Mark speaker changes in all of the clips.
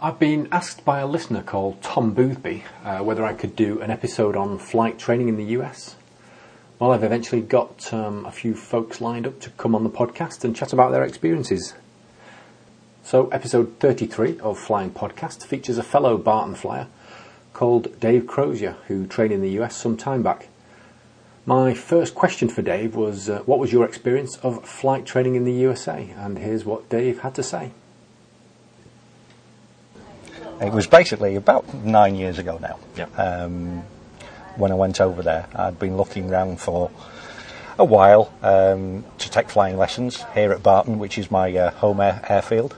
Speaker 1: I've been asked by a listener called Tom Boothby uh, whether I could do an episode on flight training in the US. Well, I've eventually got um, a few folks lined up to come on the podcast and chat about their experiences. So, episode 33 of Flying Podcast features a fellow Barton flyer called Dave Crozier, who trained in the US some time back. My first question for Dave was uh, What was your experience of flight training in the USA? And here's what Dave had to say.
Speaker 2: It was basically about nine years ago now.
Speaker 1: Yep.
Speaker 2: Um, when I went over there, I'd been looking around for a while um, to take flying lessons here at Barton, which is my uh, home air, airfield,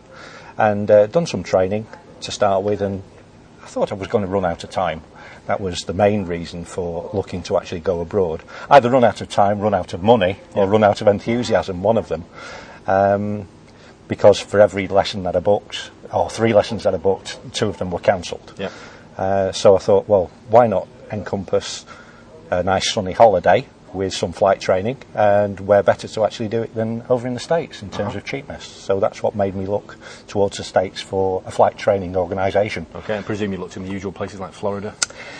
Speaker 2: and uh, done some training to start with. And I thought I was going to run out of time. That was the main reason for looking to actually go abroad. Either run out of time, run out of money, or run out of enthusiasm. One of them. Um, because for every lesson that I booked, or three lessons that I booked, two of them were cancelled.
Speaker 1: Yeah.
Speaker 2: Uh, so I thought, well, why not encompass a nice sunny holiday with some flight training, and where better to actually do it than over in the States in terms of cheapness. So that's what made me look towards the States for a flight training organisation.
Speaker 1: Okay, I presume you looked in the usual places like Florida.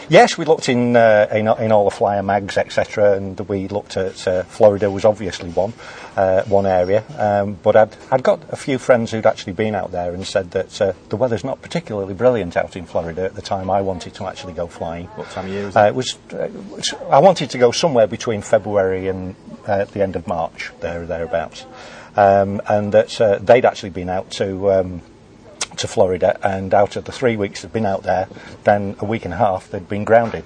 Speaker 2: Yes, we looked in uh, in, in all the flyer mags, etc., and we looked at uh, Florida was obviously one uh, one area. Um, but I'd I'd got a few friends who'd actually been out there and said that uh, the weather's not particularly brilliant out in Florida at the time I wanted to actually go flying.
Speaker 1: What time of year was
Speaker 2: Uh,
Speaker 1: it?
Speaker 2: uh, it was- I wanted to go somewhere between February and uh, the end of March, there or thereabouts, um, and that uh, they'd actually been out to. Um, to Florida, and out of the three weeks they'd been out there, then a week and a half they'd been grounded.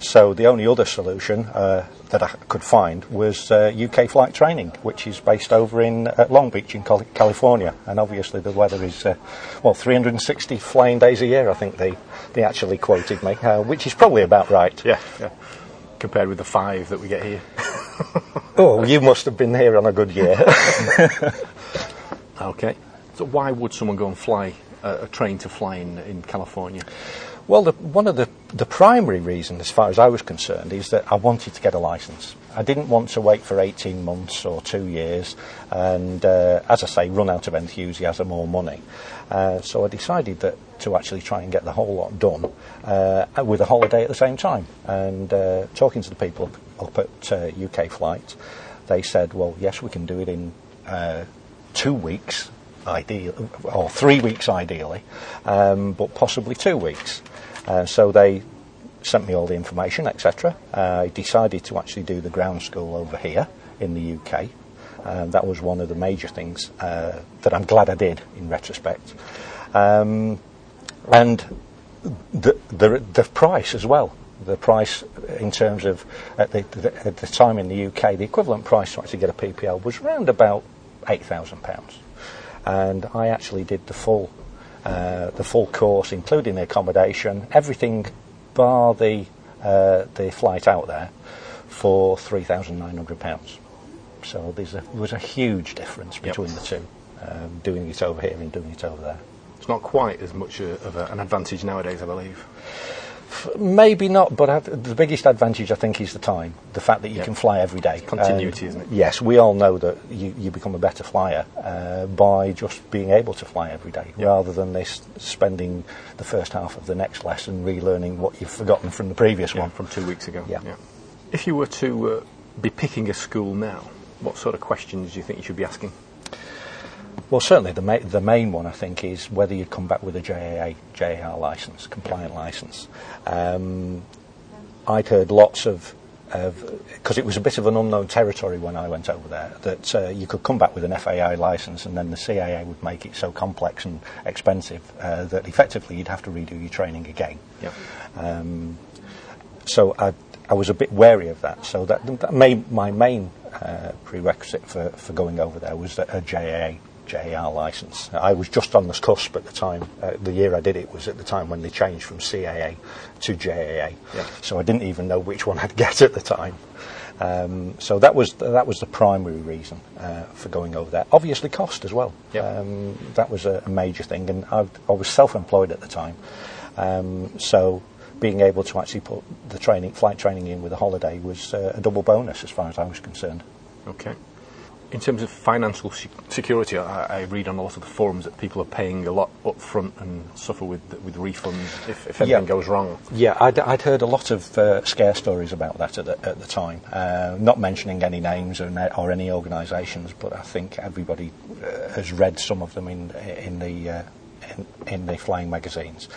Speaker 2: So the only other solution uh, that I could find was uh, UK flight training, which is based over in uh, Long Beach in Cali- California, and obviously the weather is uh, well 360 flying days a year. I think they they actually quoted me, uh, which is probably about right.
Speaker 1: yeah, yeah. Compared with the five that we get here.
Speaker 2: Oh, you must have been here on a good year.
Speaker 1: Okay. So why would someone go and fly uh, a train to fly in, in California?
Speaker 2: Well, the, one of the, the primary reasons, as far as I was concerned, is that I wanted to get a license. I didn't want to wait for 18 months or two years and, uh, as I say, run out of enthusiasm or money. Uh, so I decided that to actually try and get the whole lot done uh, with a holiday at the same time. And uh, talking to the people up, up at uh, UK Flight, they said, well, yes, we can do it in uh, two weeks, ideal, or three weeks ideally, um, but possibly two weeks. Uh, so they sent me all the information, etc. Uh, I decided to actually do the ground school over here in the UK. Um, that was one of the major things uh, that I'm glad I did in retrospect. Um, and the, the, the price as well. The price in terms of at the, the, at the time in the UK, the equivalent price to actually get a PPL was around about eight thousand pounds, and I actually did the full uh, the full course, including the accommodation, everything, bar the uh, the flight out there, for three thousand nine hundred pounds. So there was a huge difference between the two, um, doing it over here and doing it over there.
Speaker 1: Not quite as much uh, of a, an advantage nowadays, I believe.
Speaker 2: Maybe not, but the biggest advantage I think is the time, the fact that you
Speaker 1: Yeah.
Speaker 2: can fly every day.
Speaker 1: Continuity,
Speaker 2: Um,
Speaker 1: isn't it?
Speaker 2: Yes, we all know that you, you become a better flyer uh, by just being able to fly every day, rather than this spending the first half of the next lesson relearning what you've forgotten from the previous
Speaker 1: Yeah,
Speaker 2: one.
Speaker 1: from two weeks ago.
Speaker 2: Yeah.
Speaker 1: If you were to uh, be picking a school now, what sort of questions do you think you should be asking?
Speaker 2: Well, certainly the, ma- the main one I think is whether you'd come back with a JAA, JAR license, compliant license. Um, I'd heard lots of, because it was a bit of an unknown territory when I went over there, that uh, you could come back with an FAA license and then the CAA would make it so complex and expensive uh, that effectively you'd have to redo your training again.
Speaker 1: Yeah.
Speaker 2: Um, so I, I was a bit wary of that. So that, that may, my main uh, prerequisite for, for going over there was a JAA, JAR license. I was just on the cusp at the time. Uh, the year I did it was at the time when they changed from CAA to JAA.
Speaker 1: Yeah.
Speaker 2: So I didn't even know which one I'd get at the time. Um, so that was that was the primary reason uh, for going over there. Obviously, cost as well.
Speaker 1: Yeah.
Speaker 2: Um, that was a, a major thing, and I, I was self-employed at the time, um, so being able to actually put the training, flight training in with a holiday was uh, a double bonus as far as I was concerned.
Speaker 1: Okay. In terms of financial security, I, I, read on a lot of the forums that people are paying a lot up front and suffer with with refunds if, if anything
Speaker 2: yeah.
Speaker 1: goes wrong.
Speaker 2: Yeah, I'd, I'd heard a lot of uh, scare stories about that at the, at the time. Uh, not mentioning any names or, or any organisations, but I think everybody uh, has read some of them in in the uh, in, in, the flying magazines.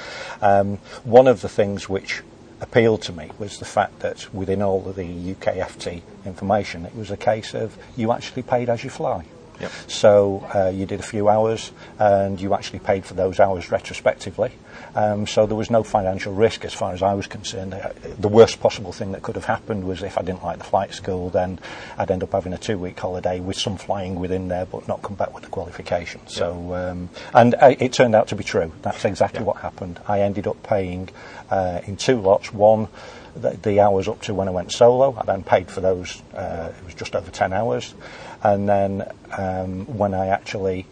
Speaker 2: Um, one of the things which appealed to me was the fact that within all of the UKFT information, it was a case of you actually paid as you fly.
Speaker 1: Yep.
Speaker 2: So uh, you did a few hours and you actually paid for those hours retrospectively. Um, so there was no financial risk as far as I was concerned. Uh, the worst possible thing that could have happened was if I didn't like the flight school, then I'd end up having a two week holiday with some flying within there but not come back with the qualification. Yep. So, um, and uh, it turned out to be true. That's exactly yep. what happened. I ended up paying uh, in two lots. One, the, the, hours up to when I went solo. I then paid for those. Uh, it was just over ten hours, and then um, when I actually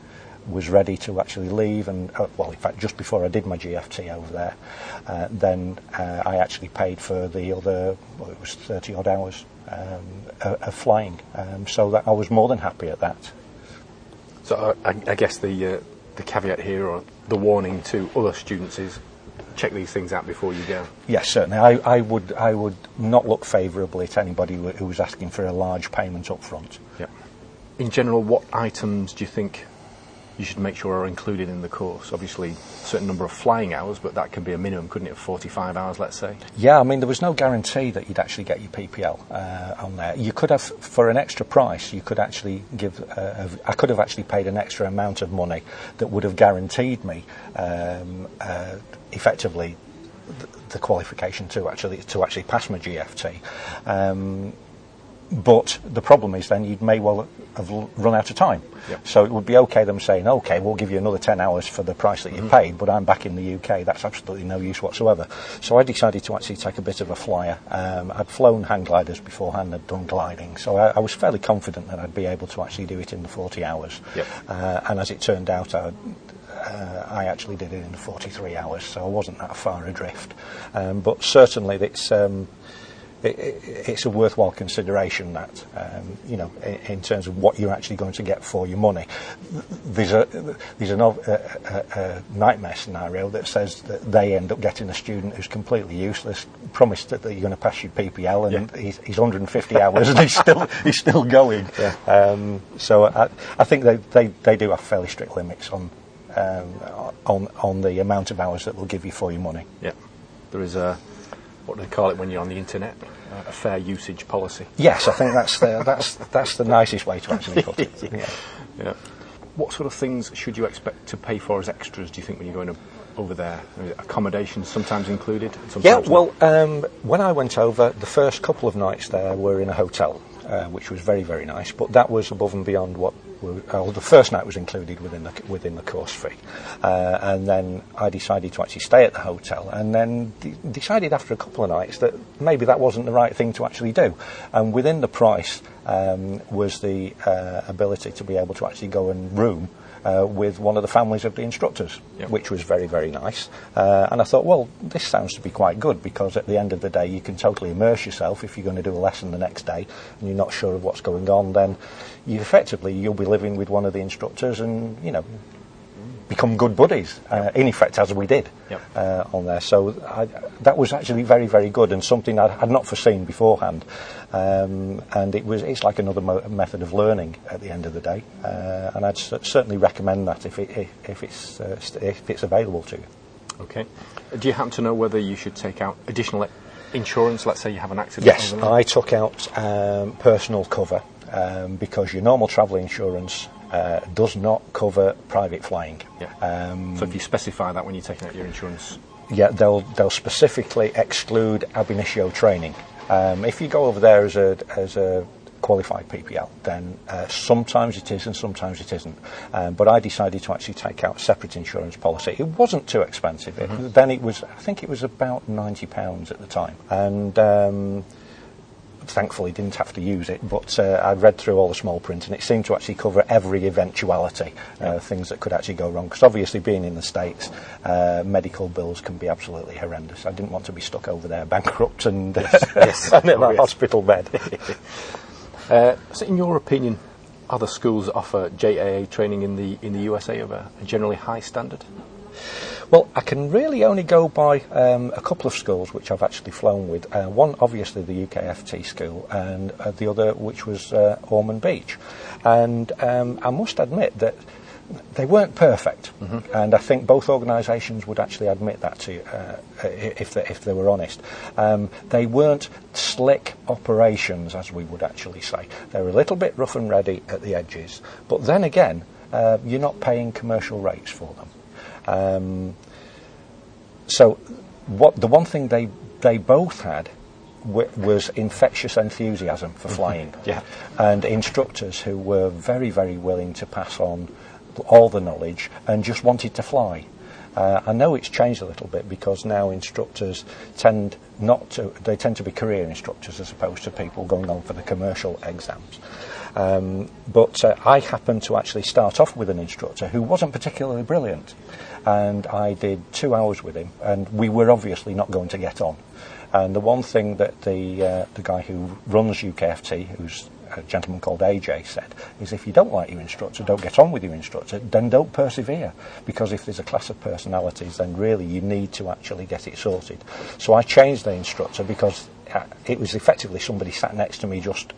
Speaker 2: was ready to actually leave, and uh, well, in fact, just before I did my GFT over there, uh, then uh, I actually paid for the other. Well, it was thirty odd hours um, of flying, um, so that I was more than happy at that.
Speaker 1: So I, I guess the uh, the caveat here, or the warning to other students, is check these things out before you go.
Speaker 2: Yes, certainly. I, I would I would not look favourably at anybody who was asking for a large payment up front.
Speaker 1: Yeah. In general, what items do you think you should make sure are included in the course. Obviously, a certain number of flying hours, but that can be a minimum, couldn't it, of 45 hours, let's say?
Speaker 2: Yeah, I mean, there was no guarantee that you'd actually get your PPL uh, on there. You could have, for an extra price, you could actually give, uh, I could have actually paid an extra amount of money that would have guaranteed me um, uh, effectively the qualification to actually to actually pass my GFT. Um, but the problem is then you may well have run out of time.
Speaker 1: Yep.
Speaker 2: So it would be okay them saying, okay, we'll give you another 10 hours for the price that you mm-hmm. paid, but I'm back in the UK. That's absolutely no use whatsoever. So I decided to actually take a bit of a flyer. Um, I'd flown hang gliders beforehand, I'd done gliding, so I, I, was fairly confident that I'd be able to actually do it in the 40 hours.
Speaker 1: Yep.
Speaker 2: Uh, and as it turned out, I, uh, I actually did it in 43 hours, so I wasn't that far adrift. Um, but certainly it's... Um, it, it, it's a worthwhile consideration that, um, you know, in, in, terms of what you're actually going to get for your money. There's a, there's a, a, a, nightmare scenario that says that they end up getting a student who's completely useless, promised that you're going to pass your PPL, and yeah. he's, he's 150 hours and he's still, he's still going.
Speaker 1: Yeah.
Speaker 2: Um, so I, I think they, they, they do have fairly strict limits on, um, on, on the amount of hours that they'll give you for your money.
Speaker 1: Yeah. There is a what do they call it when you're on the internet? Uh, a fair usage policy.
Speaker 2: Yes, I think that's the that's that's the nicest way to actually put it.
Speaker 1: yeah. yeah. What sort of things should you expect to pay for as extras? Do you think when you're going over there, accommodations sometimes included? Sometimes
Speaker 2: yeah. Well, um, when I went over, the first couple of nights there were in a hotel, uh, which was very very nice. But that was above and beyond what well, the first night was included within the within the course fee, uh, and then I decided to actually stay at the hotel, and then de- decided after a couple of nights that maybe that wasn't the right thing to actually do, and within the price um, was the uh, ability to be able to actually go and room uh, with one of the families of the instructors,
Speaker 1: yep.
Speaker 2: which was very, very nice. Uh, and I thought, well, this sounds to be quite good because at the end of the day, you can totally immerse yourself. If you're going to do a lesson the next day and you're not sure of what's going on, then you effectively you'll be living with one of the instructors, and you know become good buddies, uh, in effect, as we did
Speaker 1: yep.
Speaker 2: uh, on there. So I, that was actually very, very good and something I had not foreseen beforehand. Um, and it was it's like another mo- method of learning at the end of the day. Uh, and I'd c- certainly recommend that if, it, if, if it's, uh, if it's available to you.
Speaker 1: Okay. Do you happen to know whether you should take out additional insurance? Let's say you have an accident.
Speaker 2: Yes, I took out um, personal cover um, because your normal travel insurance uh, does not cover private flying.
Speaker 1: Yeah. Um, so if you specify that when you're taking out your insurance,
Speaker 2: yeah, they'll they'll specifically exclude ab initio training. Um, if you go over there as a as a qualified PPL, then uh, sometimes it is and sometimes it isn't. Um, but I decided to actually take out a separate insurance policy. It wasn't too expensive. Mm-hmm. It, then it was, I think it was about ninety pounds at the time, and um, thankfully didn't have to use it, but uh, I read through all the small print and it seemed to actually cover every eventuality, uh, things that could actually go wrong. Because obviously, being in the States, uh, medical bills can be absolutely horrendous. I didn't want to be stuck over there bankrupt and,
Speaker 1: yes, yes.
Speaker 2: and in oh, a yes. hospital bed.
Speaker 1: Uh, so, in your opinion, other schools offer JAA training in the in the USA of a generally high standard?
Speaker 2: Well, I can really only go by um, a couple of schools which I've actually flown with. Uh, one, obviously, the UKFT school, and uh, the other, which was uh, Ormond Beach. And um, I must admit that they weren't perfect, mm-hmm. and I think both organisations would actually admit that to you, uh, if they, if they were honest. Um, they weren't slick operations, as we would actually say. They were a little bit rough and ready at the edges, but then again, uh, you're not paying commercial rates for them. Um, so, what the one thing they they both had w- was infectious enthusiasm for flying,
Speaker 1: yeah.
Speaker 2: and instructors who were very very willing to pass on all the knowledge and just wanted to fly. Uh, I know it's changed a little bit because now instructors tend not to, they tend to be career instructors as opposed to people going on for the commercial exams. Um, but uh, I happened to actually start off with an instructor who wasn't particularly brilliant. And I did two hours with him, and we were obviously not going to get on. And the one thing that the, uh, the guy who runs UKFT, who's a gentleman called AJ said, is if you don't like your instructor, don't get on with your instructor, then don't persevere. Because if there's a class of personalities, then really you need to actually get it sorted. So I changed the instructor because uh, it was effectively somebody sat next to me just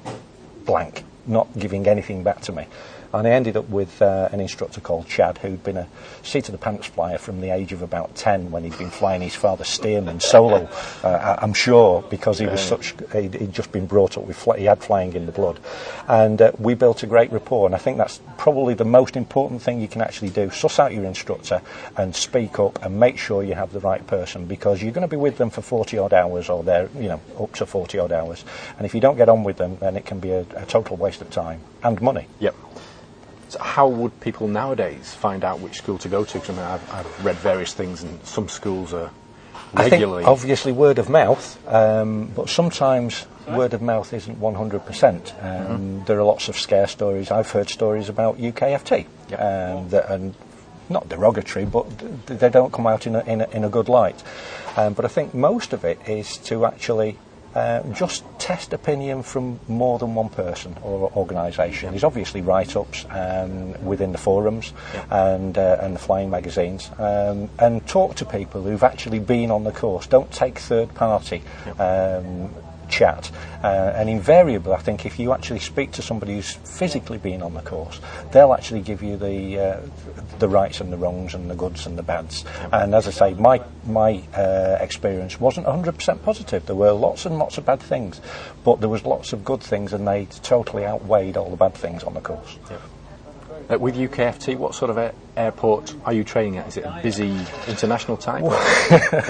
Speaker 2: blank, not giving anything back to me. And I ended up with uh, an instructor called Chad, who'd been a seat of the pants flyer from the age of about 10 when he'd been flying his father's Stearman solo, uh, I'm sure, because he was such, he'd, he'd, just been brought up with, fly, he had flying in the blood. And uh, we built a great rapport, and I think that's probably the most important thing you can actually do. Suss out your instructor and speak up and make sure you have the right person, because you're going to be with them for 40 odd hours or they're, you know, up to 40 odd hours. And if you don't get on with them, then it can be a, a total waste of time and money.
Speaker 1: Yep. How would people nowadays find out which school to go to? Because I mean, I've, I've, read various things, and some schools are regularly.
Speaker 2: I think obviously word of mouth, um, but sometimes word of mouth isn't 100%. Um, mm-hmm. There are lots of scare stories. I've heard stories about UKFT yep. um, that are not derogatory, but they don't come out in a, in a, in a good light. Um, but I think most of it is to actually uh, just test opinion from more than one person or organisation. There's obviously write-ups um, within the forums yeah. and uh, and the flying magazines, um, and talk to people who've actually been on the course. Don't take third party. Yeah. Um, chat. Uh, and invariably, I think if you actually speak to somebody who's physically been on the course, they'll actually give you the uh, the rights and the wrongs and the goods and the bads. And as I say, my my uh, experience wasn't 100% positive. There were lots and lots of bad things, but there was lots of good things, and they totally outweighed all the bad things on the course.
Speaker 1: Uh, with UKFT, what sort of a- airport are you training at? Is it a busy international type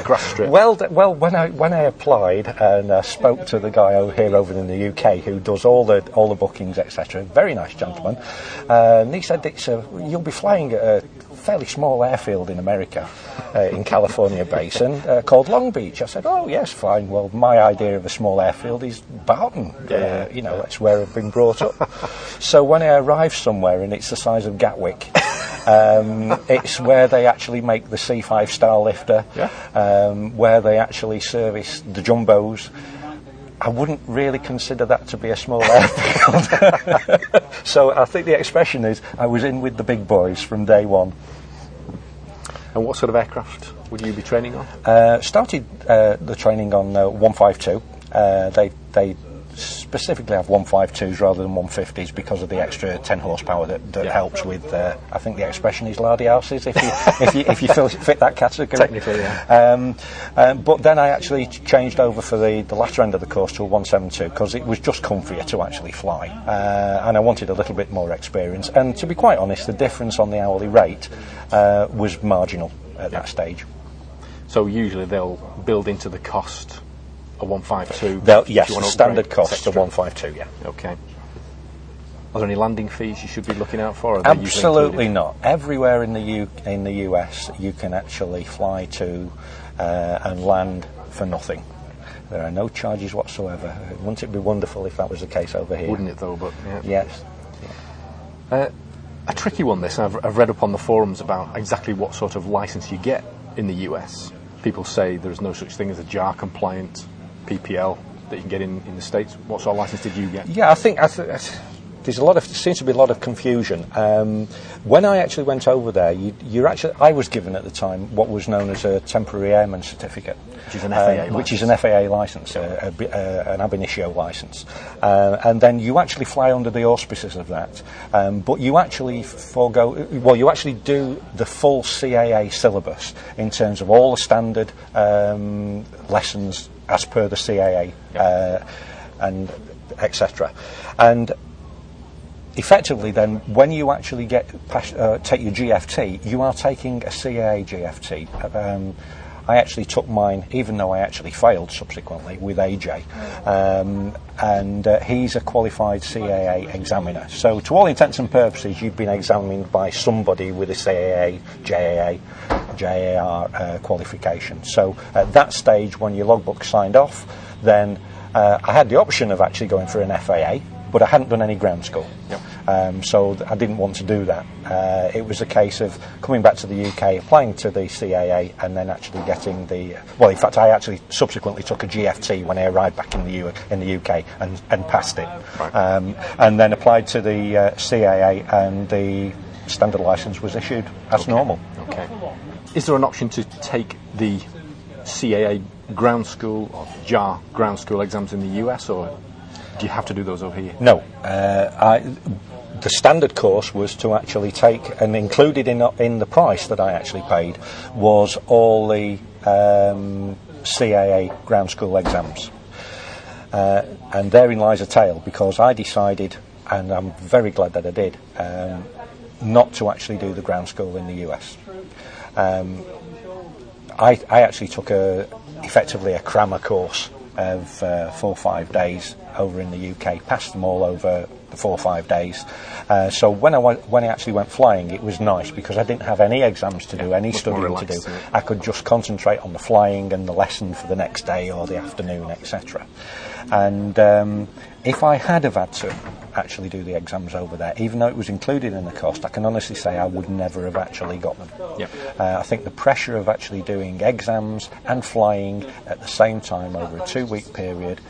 Speaker 1: grass strip?
Speaker 2: Well, well, when I when I applied and uh, spoke to the guy over here over in the UK who does all the all the bookings, etc. Very nice gentleman, uh, and he said it's a, you'll be flying at a fairly small airfield in America, uh, in California Basin, uh, called Long Beach. I said, oh yes, fine. Well, my idea of a small airfield is Barton. Yeah. Uh, you know, that's where I've been brought up. so when I arrive somewhere and it's the size of Gatwick. Um, it's where they actually make the C5 Starlifter, yeah. um, where they actually service the jumbos. I wouldn't really consider that to be a small airfield. so I think the expression is I was in with the big boys from day one.
Speaker 1: And what sort of aircraft would you be training on?
Speaker 2: Uh, started uh, the training on uh, 152. Uh, they they specifically I have 152s rather than 150s because of the extra 10 horsepower that, that yeah. helps with, uh, I think the expression is lardy houses, if you, if you, if you feel, fit that category.
Speaker 1: Technically, yeah.
Speaker 2: Um, um, but then I actually changed over for the, the latter end of the course to a 172 because it was just comfier to actually fly. Uh, and I wanted a little bit more experience. And to be quite honest, the difference on the hourly rate uh, was marginal at yeah. that stage.
Speaker 1: So usually they'll build into the cost a 152?
Speaker 2: yes, the standard cost a 152, yeah.
Speaker 1: Okay. Are there any landing fees you should be looking out for?
Speaker 2: Absolutely not. Everywhere in the U- in the US, you can actually fly to uh, and land for nothing. There are no charges whatsoever. Wouldn't it be wonderful if that was the case over here?
Speaker 1: Wouldn't it though? But yeah.
Speaker 2: yes.
Speaker 1: Yeah. Uh, a tricky one. This I've, I've read up on the forums about exactly what sort of license you get in the US. People say there is no such thing as a JAR compliant PPL that you can get in, in the States? What sort of license did you get?
Speaker 2: Yeah, I think I th- there's a lot of there seems to be a lot of confusion. Um, when I actually went over there, you, you're actually I was given at the time what was known as a temporary airman certificate,
Speaker 1: Which is an FAA
Speaker 2: uh, which is an FAA license, a, a, bi- uh, an ab initio license, uh, and then you actually fly under the auspices of that. Um, but you actually forego well, you actually do the full CAA syllabus in terms of all the standard um, lessons as per the CAA. Uh, and etc. And effectively, then, when you actually get uh, take your GFT, you are taking a CAA GFT. Um, I actually took mine, even though I actually failed subsequently with AJ, um, and uh, he's a qualified CAA examiner. So, to all intents and purposes, you've been examined by somebody with a CAA, JAA, JAR uh, qualification. So, at that stage, when your logbook signed off, then uh, I had the option of actually going for an FAA, but I hadn't done any ground school. Um, so th- I didn't want to do that. Uh, it was a case of coming back to the UK, applying to the CAA, and then actually getting the. Well, in fact, I actually subsequently took a GFT when I arrived back in the U- in the UK and, and passed it,
Speaker 1: Right.
Speaker 2: um, and then applied to the uh, CAA, and the standard license was issued as normal.
Speaker 1: Okay. Is there an option to take the CAA ground school or JAR ground school exams in the US, or do you have to do those over here?
Speaker 2: No, uh, I, the standard course was to actually take, and included in in the price that I actually paid was all the um, CAA ground school exams. Uh, and therein lies a tale because I decided, and I'm very glad that I did, um, not to actually do the ground school in the US. Um, I, I actually took a effectively a crammer course of uh, four or five days over in the UK. Passed them all over the four or five days. Uh, so when I when I actually went flying, it was nice because I didn't have any exams to do, any
Speaker 1: much more
Speaker 2: studying to do.
Speaker 1: yeah.
Speaker 2: I could just concentrate on the flying and the lesson for the next day or the afternoon, etc. And um, if I had have had to actually do the exams over there, even though it was included in the cost, I can honestly say I would never have actually got them.
Speaker 1: Yep.
Speaker 2: Uh, I think the pressure of actually doing exams and flying at the same time over a two-week period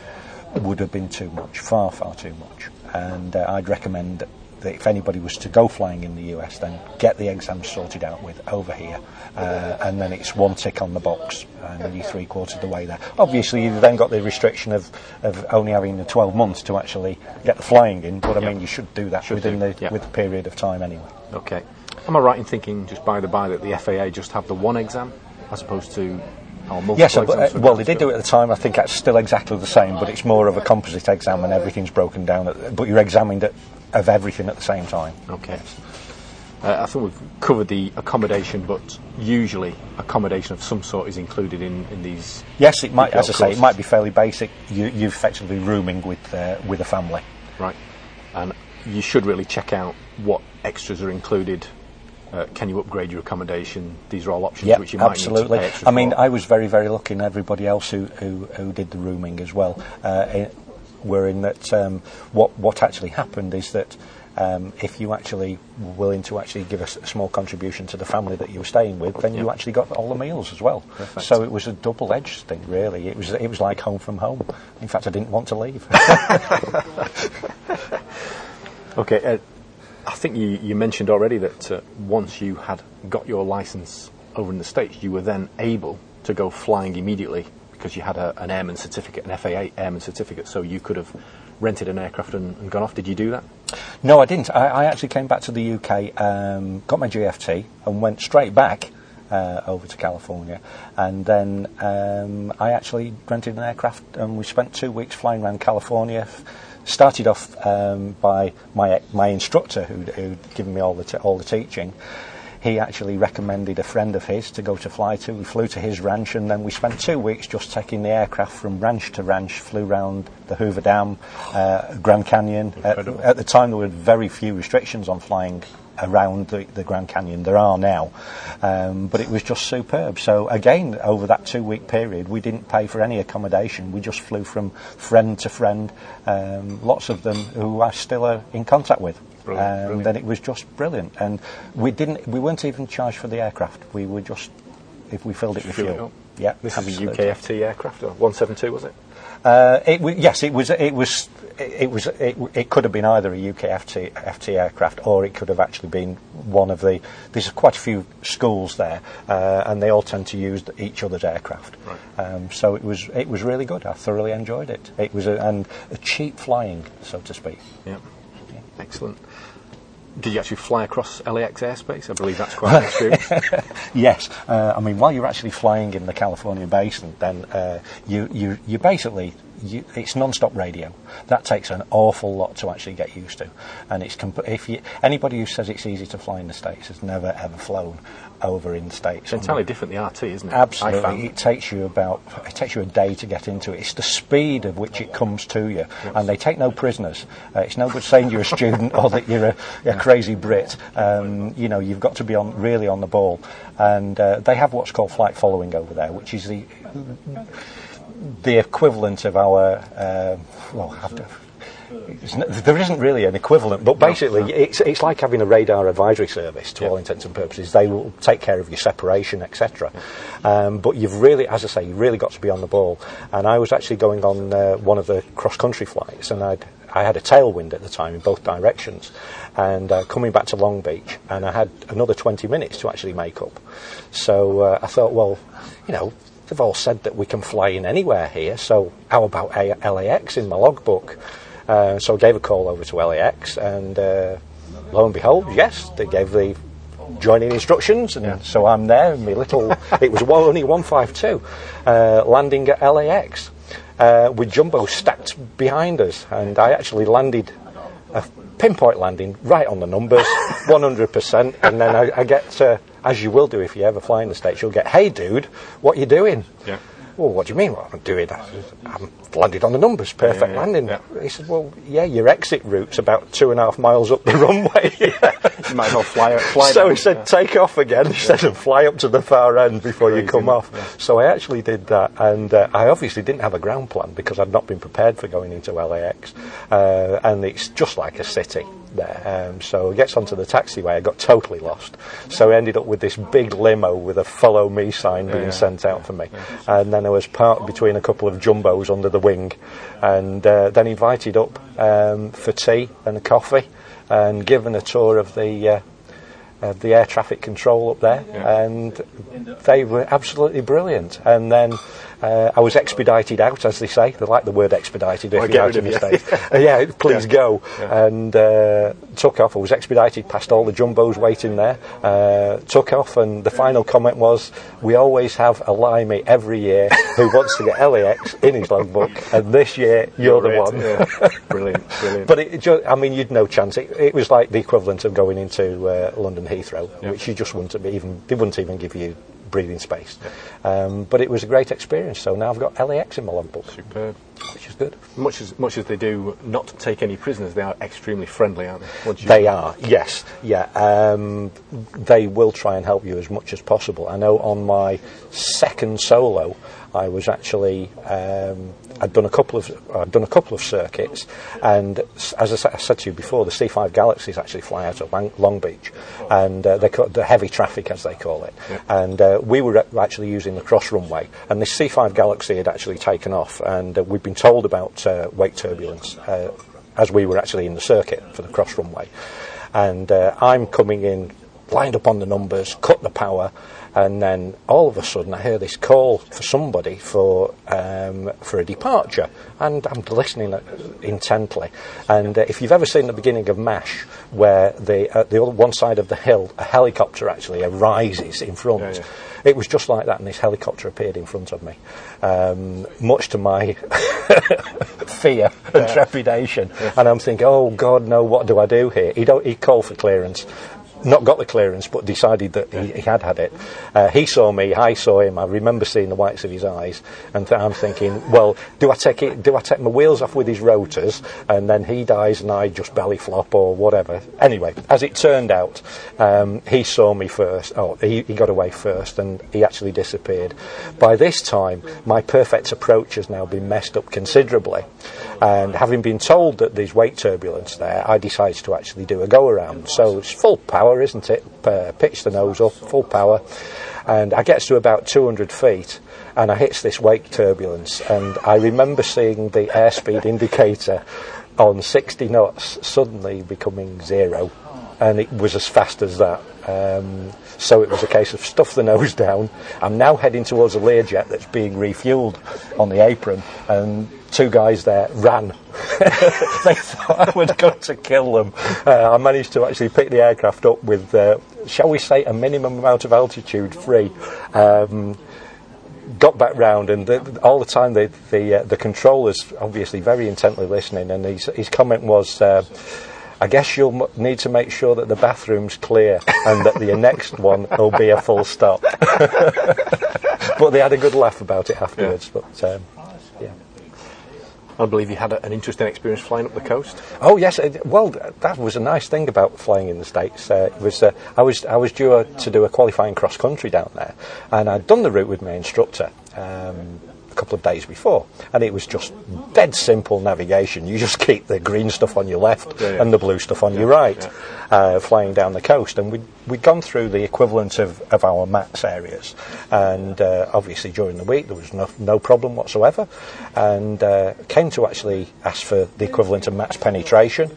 Speaker 2: would have been too much, far, far too much. And uh, I'd recommend that if anybody was to go flying in the US, then get the exams sorted out with over here, uh, and then it's one tick on the box, and then you're three quarters of the way there. Obviously, you've then got the restriction of, of only having the 12 months to actually get the flying in, but I
Speaker 1: Yep.
Speaker 2: mean, you should do that
Speaker 1: Should
Speaker 2: within
Speaker 1: do,
Speaker 2: the
Speaker 1: yep.
Speaker 2: with the period of time anyway.
Speaker 1: Okay. Am I right in thinking, just by the by, that the FAA just have the one exam as opposed to
Speaker 2: Yes, uh,
Speaker 1: exams? for
Speaker 2: well, they did do it at the time. I think that's still exactly the same, but it's more of a composite exam and everything's broken down. At, but you're examined at, of everything at the same time.
Speaker 1: Okay. Uh, I think we've covered the accommodation, but usually accommodation of some sort is included in, in these.
Speaker 2: Yes, it might, as I say, it might be fairly basic. You, you're effectively rooming with uh, with a family.
Speaker 1: Right. And you should really check out what extras are included. Uh, can you upgrade your accommodation? These are all options
Speaker 2: Yeah,
Speaker 1: which you might
Speaker 2: absolutely.
Speaker 1: need to pay extra
Speaker 2: I mean,
Speaker 1: for.
Speaker 2: I was very, very lucky, and everybody else who, who, who did the rooming as well uh, i- were in that. Um, what what actually happened is that. Um, if you actually were willing to actually give a, s- a small contribution to the family that you were staying with, then you actually got all the meals as well.
Speaker 1: Perfect.
Speaker 2: So it was a double-edged thing, really. It was it was like home from home. In fact, I didn't want to leave.
Speaker 1: Okay, uh, I think you, you mentioned already that uh, once you had got your license over in the States, you were then able to go flying immediately because you had a, an airman certificate, an FAA airman certificate, so you could have rented an aircraft and, and gone off. Did you do that?
Speaker 2: No, I didn't. I, I actually came back to the UK, um, got my GFT, and went straight back uh, over to California. And then um, I actually rented an aircraft, and we spent two weeks flying around California. Started off um, by my my instructor, who'd, who'd given me all the t- all the teaching. He actually recommended a friend of his to go to fly to. We flew to his ranch, and then we spent two weeks just taking the aircraft from ranch to ranch. Flew round the Hoover Dam, uh, Grand Canyon. At, at the time, there were very few restrictions on flying around the, the Grand Canyon. There are now, um, but it was just superb. So again, over that two-week period, we didn't pay for any accommodation. We just flew from friend to friend. Um, lots of them who I still are in contact with.
Speaker 1: Brilliant,
Speaker 2: and
Speaker 1: brilliant.
Speaker 2: then it was just brilliant. And we didn't, we weren't even charged for the aircraft. We were just, if we filled it with
Speaker 1: it
Speaker 2: fuel. Yeah,
Speaker 1: This is a. UKFT aircraft, or 172, was it?
Speaker 2: Uh, it w- yes, it was. It was. It was. It, it could have been either a UK FT, FT aircraft, or it could have actually been one of the. There's quite a few schools there, uh, and they all tend to use each other's aircraft.
Speaker 1: Right.
Speaker 2: Um, so it was. It was really good. I thoroughly enjoyed it. It was a, and a cheap flying, so to speak.
Speaker 1: Yeah. Excellent. Did you actually fly across LAX airspace? I believe that's quite an experience.
Speaker 2: Yes, uh, I mean while you're actually flying in the California basin, then uh, you you you basically you, it's non-stop radio. That takes an awful lot to actually get used to, and it's comp- if you, anybody who says it's easy to fly in the states has never ever flown over in the states.
Speaker 1: It's entirely different, the RT, isn't it?
Speaker 2: Absolutely, it takes you about it takes you a day to get into it. It's the speed of which it comes to you, and they take no prisoners. Uh, it's no good saying you're a student or that you're a, a crazy Brit. Um, you know, you've got to be on really on the ball, and uh, they have what's called flight following over there, which is the the equivalent of our uh, well, have to- there isn't really an equivalent, but basically It's, it's like having a radar advisory service to all intents and purposes. They will take care of your separation, etc. Um, but you've really, as I say, you've really got to be on the ball. And I was actually going on uh, one of the cross-country flights, and I'd, I had a tailwind at the time in both directions, and uh, coming back to Long Beach, and I had another 20 minutes to actually make up. So uh, I thought, well, you know, they've all said that we can fly in anywhere here, so how about A- LAX in my logbook? Uh, so I gave a call over to LAX, and uh, lo and behold, yes, they gave the joining instructions, and so I'm there. In my little, it was one, only 152, uh, landing at LAX uh, with jumbo stacked behind us, and I actually landed a pinpoint landing right on the numbers, 100%, and then I, I get, uh, as you will do if you ever fly in the States, you'll get, hey dude, what you doing?
Speaker 1: Yeah.
Speaker 2: Well, what do you mean what I'm doing? I said, I'm landed on the numbers, perfect
Speaker 1: Yeah, yeah,
Speaker 2: landing.
Speaker 1: yeah.
Speaker 2: He said, well, yeah, your exit route's about two and a half miles up the runway.
Speaker 1: You might as well fly, fly
Speaker 2: so
Speaker 1: down.
Speaker 2: he said, take off again instead of fly up to the far end before you come off. So I actually did that, and uh, I obviously didn't have a ground plan because I'd not been prepared for going into LAX, uh, and it's just like a city there. Um, so he gets onto the taxiway. I got totally lost, so I ended up with this big limo with a "Follow Me" sign being
Speaker 1: yeah,
Speaker 2: sent out for me, and then I was parked between a couple of jumbos under the wing, and uh, then invited up um, for tea and a coffee, and given a tour of the. Uh, uh, the air traffic control up there,
Speaker 1: Yeah.
Speaker 2: and they were absolutely brilliant. And then uh, I was expedited out, as they say. They like the word expedited if
Speaker 1: Well,
Speaker 2: you're
Speaker 1: get
Speaker 2: out in the
Speaker 1: of you.
Speaker 2: States. Uh, yeah, please
Speaker 1: Yeah.
Speaker 2: go.
Speaker 1: Yeah.
Speaker 2: And uh, took off. I was expedited past all the jumbos waiting there. Uh, took off, and the final comment was, "We always have a limey every year who wants to get LAX in his logbook, and this year you're, the
Speaker 1: it.
Speaker 2: one."
Speaker 1: Yeah. brilliant, brilliant.
Speaker 2: But it, ju- I mean, you'd no chance. It, it was like the equivalent of going into uh, London Heathrow,
Speaker 1: Yeah.
Speaker 2: which you just wouldn't even. They wouldn't even give you breathing space. Um, but it was a great experience. So now I've got LAX in my logbook,
Speaker 1: Superb.
Speaker 2: which is good.
Speaker 1: Much as much as they do not take any prisoners, they are extremely friendly, aren't they?
Speaker 2: They are, yes, yeah. Um, they will try and help you as much as possible. I know on my second solo, I was actually um, I'd done a couple of I'd done a couple of circuits, and as I, I said to you before, the C5 Galaxies actually fly out of Long, Long Beach, and uh, they call the heavy traffic as they call it, and uh, we were actually using the cross runway, and this C5 Galaxy had actually taken off, and uh, we'd been told about uh, wake turbulence. Uh, as we were actually in the circuit for the cross runway. And uh, I'm coming in, lined up on the numbers, cut the power, and then all of a sudden I hear this call for somebody for um, for a departure, and I'm listening uh, intently. And uh, if you've ever seen the beginning of MASH, where the at the other one side of the hill, a helicopter actually arises in front.
Speaker 1: Yeah, yeah.
Speaker 2: It was just like that, and this helicopter appeared in front of me, um, much to my fear and trepidation. And I'm thinking, oh God, no, what do I do here? He don't. He called for clearance. Not got the clearance, but decided that he, he had had it. Uh, he saw me, I saw him. I remember seeing the whites of his eyes, and th- I'm thinking, well, do I take it? Do I take my wheels off with his rotors, and then he dies, and I just belly flop or whatever? Anyway, as it turned out, um, he saw me first. Oh, he, he got away first, and he actually disappeared. By this time, my perfect approach has now been messed up considerably, and having been told that there's wake turbulence there, I decided to actually do a go around. So it's full power, isn't it? Uh, pitch the nose up, full power, and I get to about 200 feet, and I hits this wake turbulence, and I remember seeing the airspeed indicator on 60 knots suddenly becoming zero, and it was as fast as that. Um, so it was a case of stuff the nose down. I'm now heading towards a Learjet that's being refueled on the apron, and two guys there ran. they thought I was going to kill them. Uh, I managed to actually pick the aircraft up with, uh, shall we say, a minimum amount of altitude free. Um, got back round, and the, all the time the the, uh, the controller's obviously very intently listening, and his, his comment was. Uh, I guess you'll m- need to make sure that the bathroom's clear and that the next one will be a full stop. but they had a good laugh about it afterwards. But um, yeah.
Speaker 1: I believe you had a, an interesting experience flying up the coast.
Speaker 2: Oh yes, it, well that was a nice thing about flying in the states. Uh, was uh, I was I was due uh, to do a qualifying cross country down there, and I'd done the route with my instructor. Um, a couple of days before, and it was just dead simple navigation. You just keep the green stuff on your left
Speaker 1: Yeah, yeah.
Speaker 2: and the blue stuff on your right, uh, flying down the coast. And we'd, we'd gone through the equivalent of, of our MATZ areas, and uh, obviously during the week there was no, no problem whatsoever, and uh, came to actually ask for the equivalent of MATZ penetration,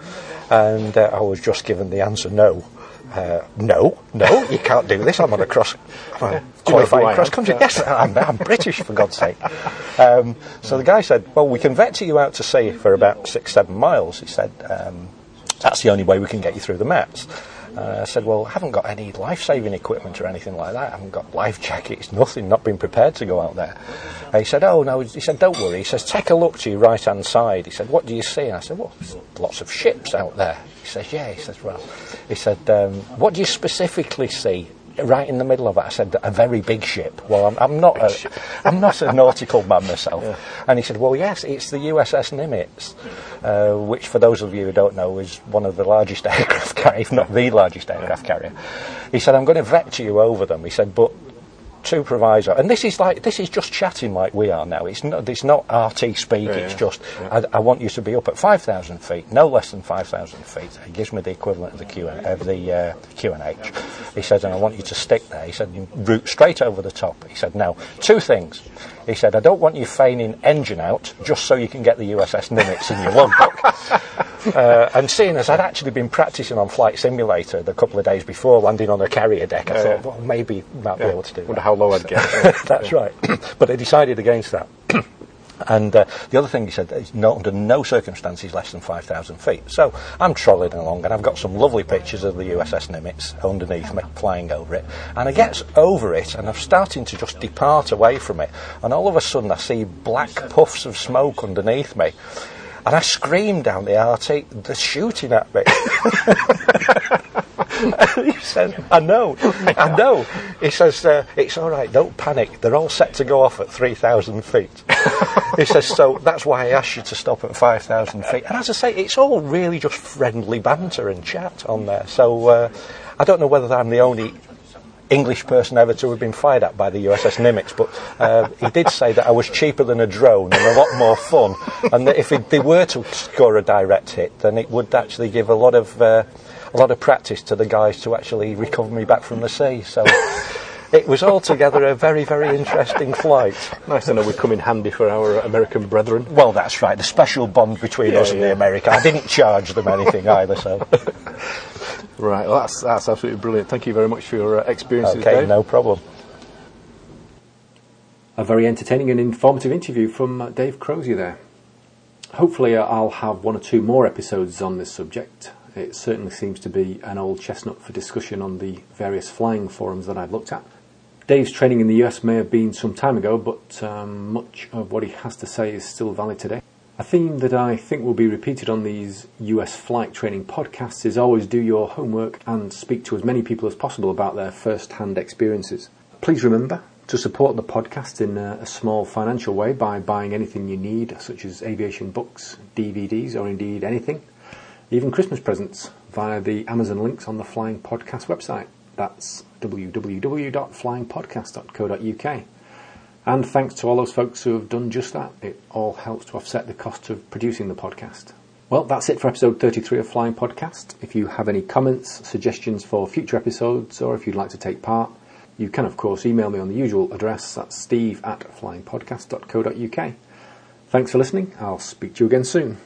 Speaker 2: and uh, I was just given the answer no. Uh, no, no, you can't do this. I'm on a cross, I'm on a
Speaker 1: Do you know who
Speaker 2: qualifying cross country. Yes, I'm, I'm British, for God's sake. Um, so the guy said, Well, we can vector you out to sea for about six, seven miles. He said, um, That's the only way we can get you through the MATZ. Uh, I said, Well, I haven't got any life saving equipment or anything like that. I haven't got life jackets, nothing, not been prepared to go out there. And he said, Oh, no. He said, Don't worry. He says, Take a look to your right hand side. He said, What do you see? And I said, Well, lots of ships out there. He says, Yeah. He says, Well, he said, um, What do you specifically see? Right in the middle of it, I said a very big ship. Well, I'm, I'm not a, I'm not a nautical man myself. And he said, "Well, yes, it's the USS Nimitz, uh, which, for those of you who don't know, is one of the largest aircraft carrier, if not the largest aircraft carrier." He said, "I'm going to vector you over them." He said, "But two proviso, and this is like this is just chatting like we are now. It's not it's not RT speak. it's
Speaker 1: yeah,
Speaker 2: just I, I want you to be up at five thousand feet, no less than five thousand feet. He gives me the equivalent of the Q of the uh, QNH. He said, and I want you to stick there. He said, you route straight over the top. He said, now two things. He said, I don't want you feigning engine out just so you can get the USS Nimitz in your logbook. uh, and seeing as I'd actually been practicing on Flight Simulator the couple of days before landing on a carrier deck, I
Speaker 1: Yeah,
Speaker 2: thought,
Speaker 1: yeah.
Speaker 2: well, maybe I might be able to do that.
Speaker 1: Wonder how low I'd get.
Speaker 2: That's right. but I decided against that. and uh, the other thing he said is no, under no circumstances less than 5,000 feet. So I'm trolling along and I've got some lovely pictures of the USS Nimitz underneath me, flying over it. And I get over it and I'm starting to just depart away from it. And all of a sudden I see black puffs of smoke underneath me. And I scream down the RT, they're shooting at me. he I know, I know. He says, uh, it's all right, don't panic. They're all set to go off at 3,000 feet. he says, so that's why I asked you to stop at 5,000 feet. And as I say, it's all really just friendly banter and chat on there. So uh, I don't know whether I'm the only English person ever to have been fired at by the USS Nimitz, but uh, he did say that I was cheaper than a drone and a lot more fun, and that if it, they were to score a direct hit, then it would actually give a lot of uh, a lot of practice to the guys to actually recover me back from the sea. So it was altogether a very very interesting flight.
Speaker 1: nice to know we come in handy for our American brethren.
Speaker 2: Well, that's right. The special bond between
Speaker 1: Yeah,
Speaker 2: us and the
Speaker 1: yeah.
Speaker 2: America. I didn't charge them anything either, so
Speaker 1: Right, well, that's, that's absolutely brilliant. Thank you very much for your uh, experiences,
Speaker 2: okay,
Speaker 1: Dave.
Speaker 2: no problem.
Speaker 1: A very entertaining and informative interview from uh, Dave Crozier there. Hopefully, uh, I'll have one or two more episodes on this subject. It certainly seems to be an old chestnut for discussion on the various flying forums that I've looked at. Dave's training in the US may have been some time ago, but um, much of what he has to say is still valid today. A theme that I think will be repeated on these US flight training podcasts is always do your homework and speak to as many people as possible about their first hand experiences. Please remember to support the podcast in a, a small financial way by buying anything you need, such as aviation books, DVDs, or indeed anything, even Christmas presents, via the Amazon links on the Flying Podcast website. That's www.flyingpodcast.co.uk. And thanks to all those folks who have done just that. It all helps to offset the cost of producing the podcast. Well, that's it for episode 33 of Flying Podcast. If you have any comments, suggestions for future episodes, or if you'd like to take part, You can, of course, email me on the usual address. That's steve at flyingpodcast.co.uk. Thanks for listening. I'll speak to you again soon.